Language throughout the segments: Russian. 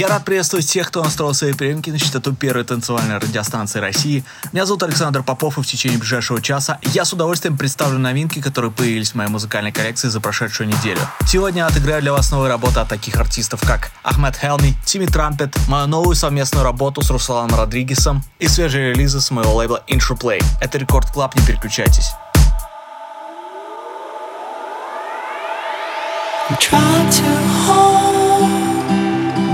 Я рад приветствовать всех, кто настроил свои приемники на частоту первой танцевальной радиостанции России. Меня зовут Александр Попов, и в течение ближайшего часа я с удовольствием представлю новинки, которые появились в моей музыкальной коллекции за прошедшую неделю. Сегодня отыграю для вас новые работы от таких артистов, как Ахмед Хелми, Timmy Trumpet, мою новую совместную работу с Русланом Родригесом и свежие релизы с моего лейбла Interplay. Это Record Club, не переключайтесь. Try to hold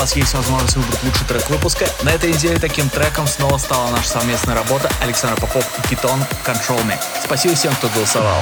вас есть возможность выбрать лучший трек выпуска. На этой неделе таким треком снова стала наша совместная работа Александр Попов и Китон Control Me. Спасибо всем, кто голосовал.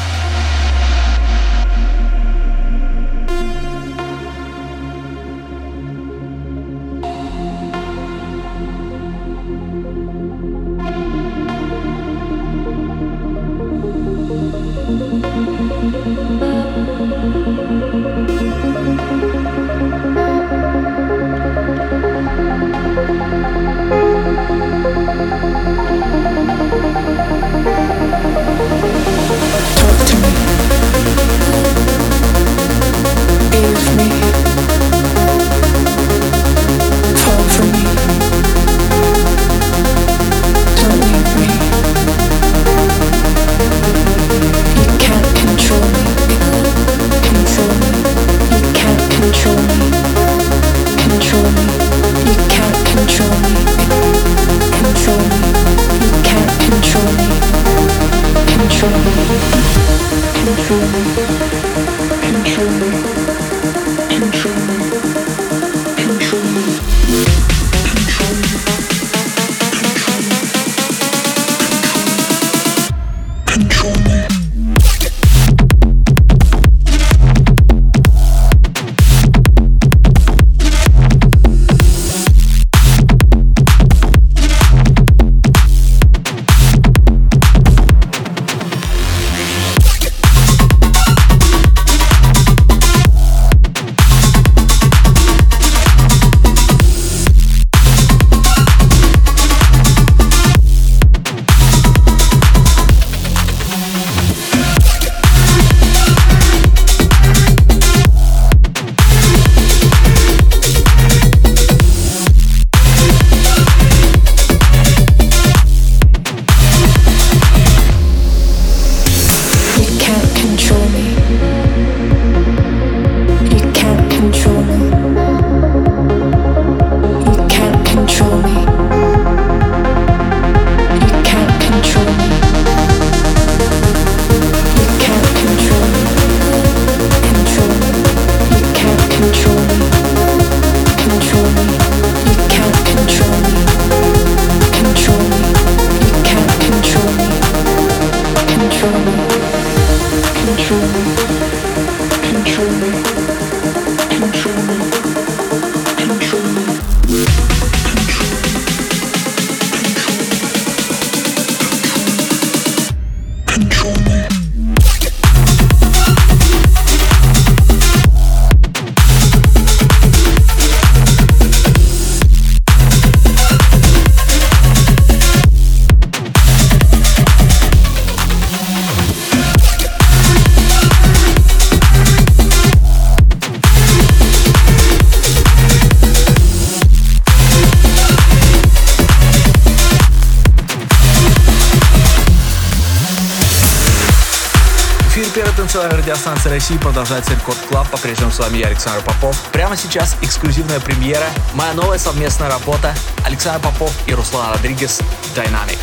России продолжается Record Club. По-прежнему с вами я, Александр Попов. Прямо сейчас эксклюзивная премьера. Моя новая совместная работа Александр Попов и Руслан Родригес Dynamic.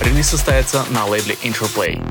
Релиз состоится на лейбле Interplay.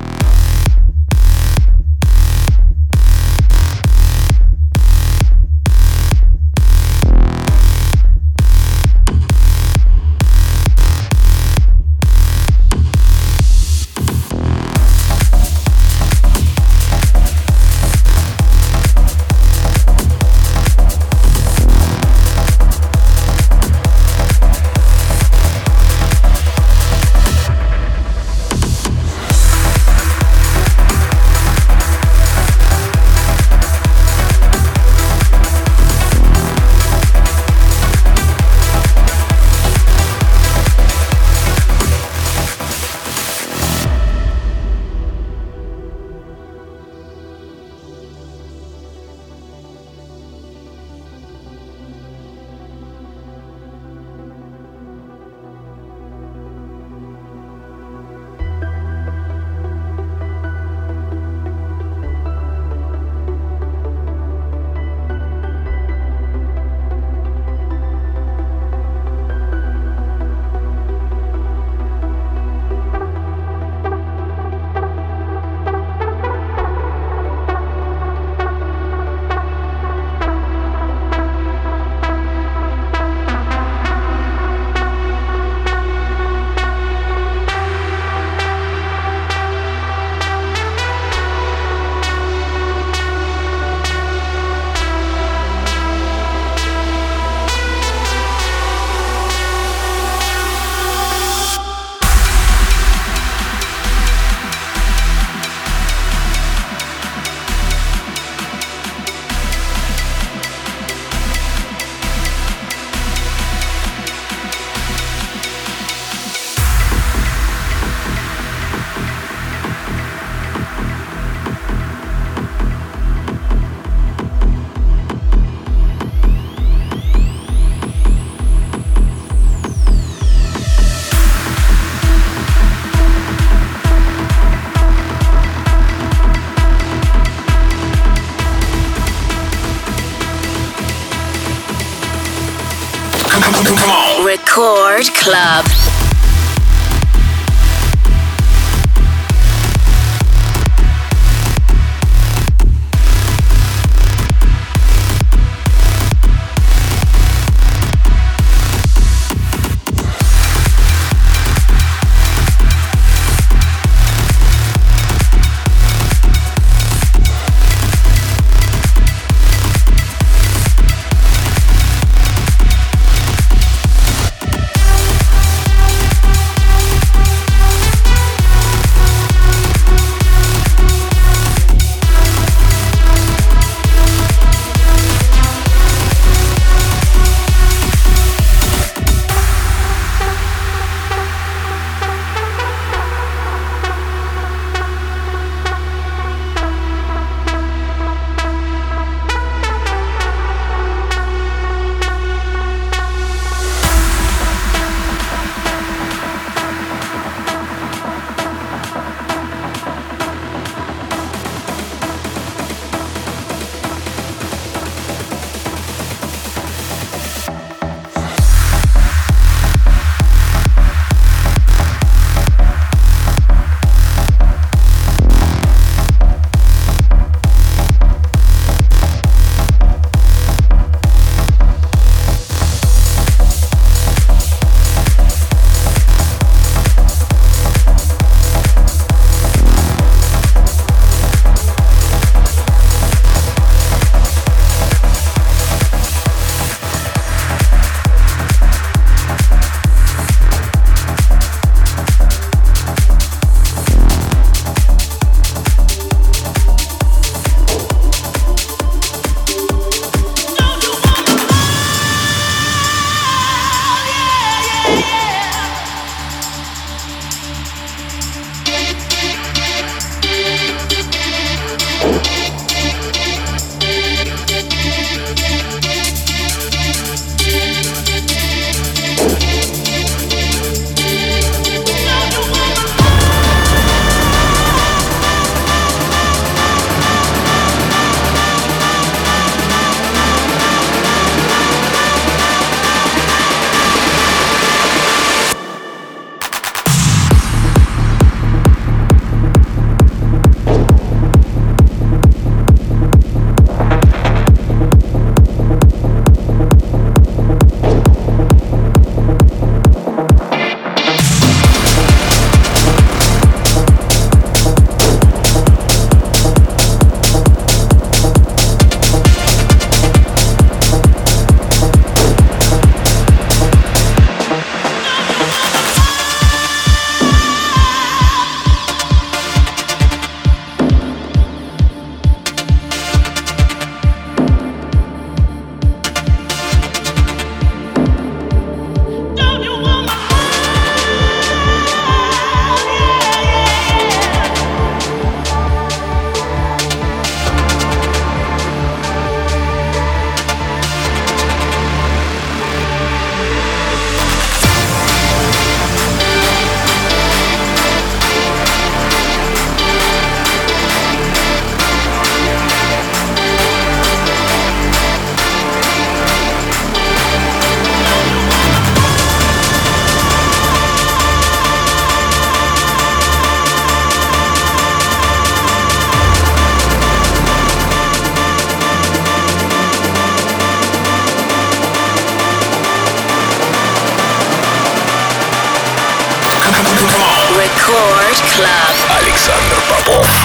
Александр Попов.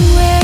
swear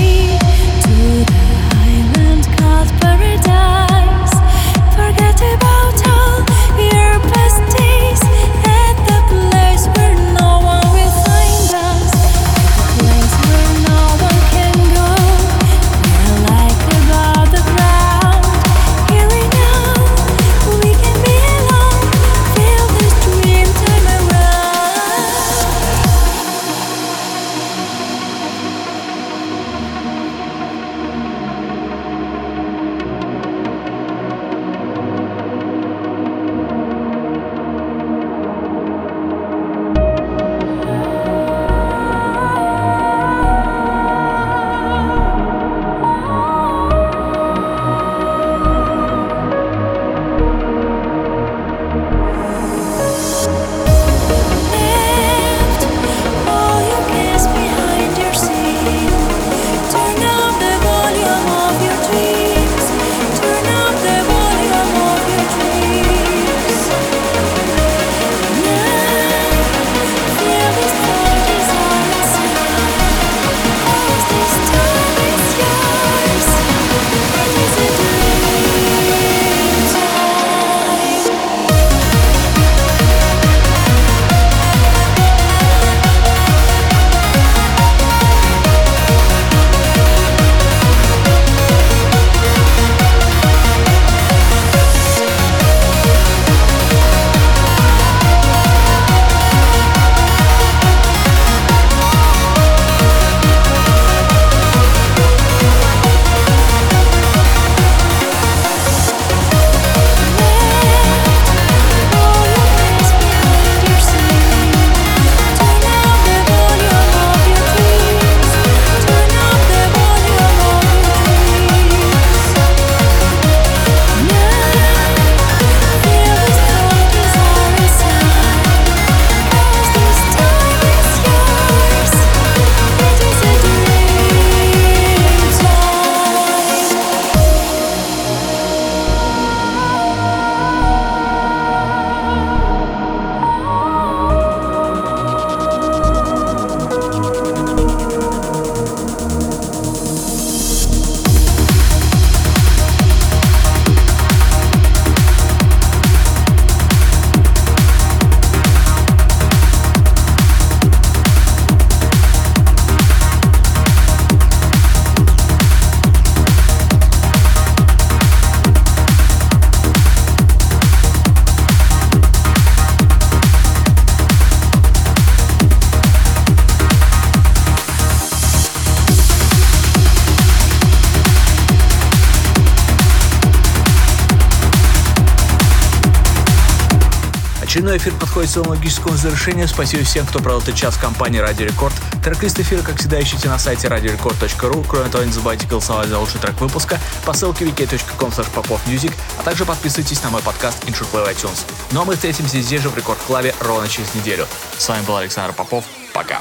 подходит к своему логическому завершению. Спасибо всем, кто провел этот час в компании Радио Рекорд. Трек-лист эфира, как всегда, ищите на сайте radiorecord.ru. Кроме того, не забывайте голосовать за лучший трек выпуска по ссылке wiki.com popofmusic, а также подписывайтесь на мой подкаст InShootPlay в iTunes. Ну а мы встретимся здесь же в Рекорд Клабе ровно через неделю. С вами был Александр Попов. Пока.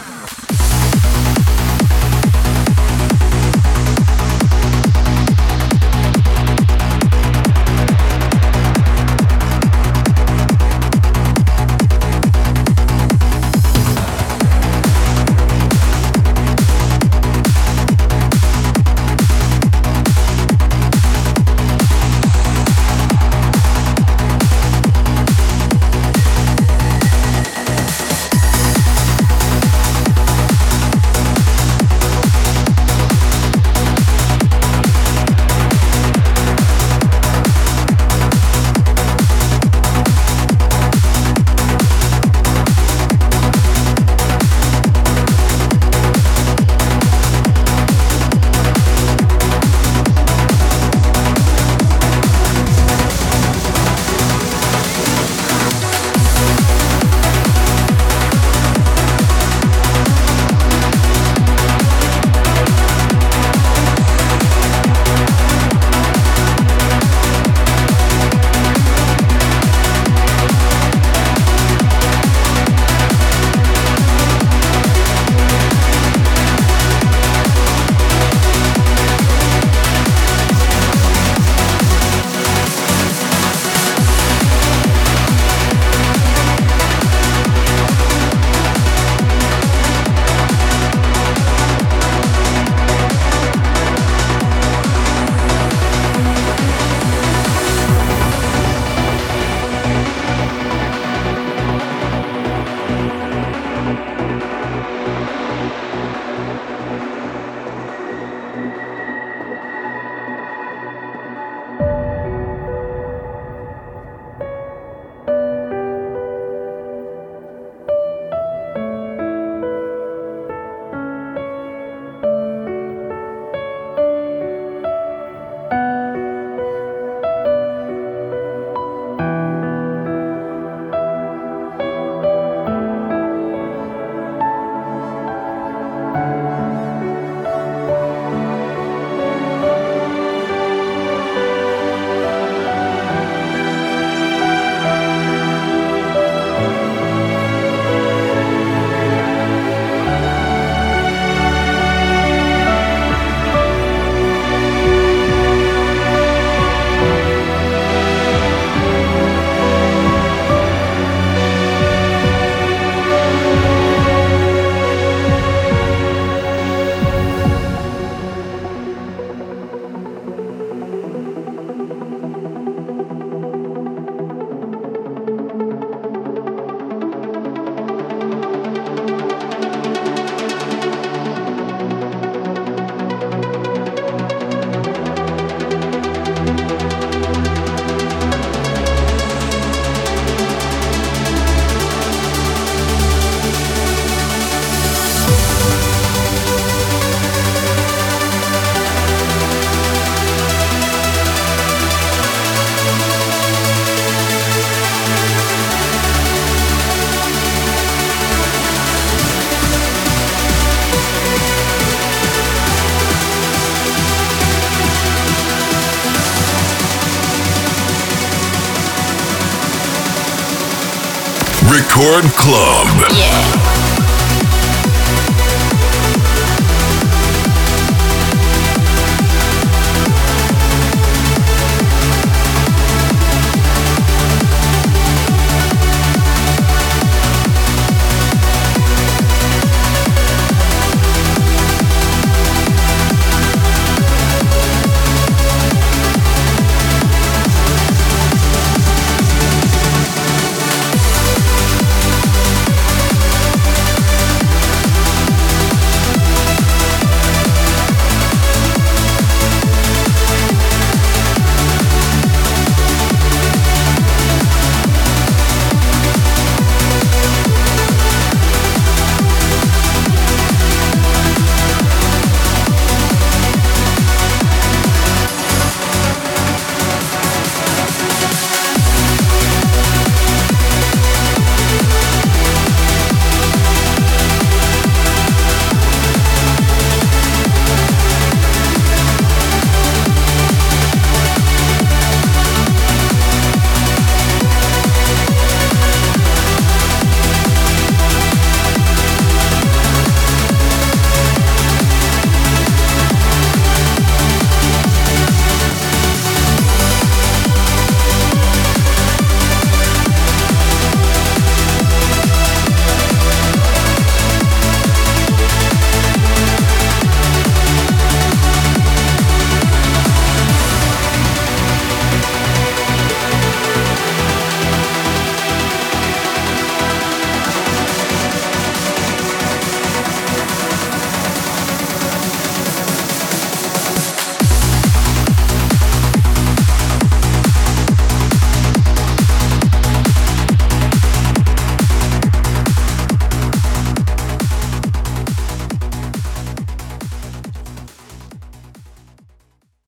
Record Club.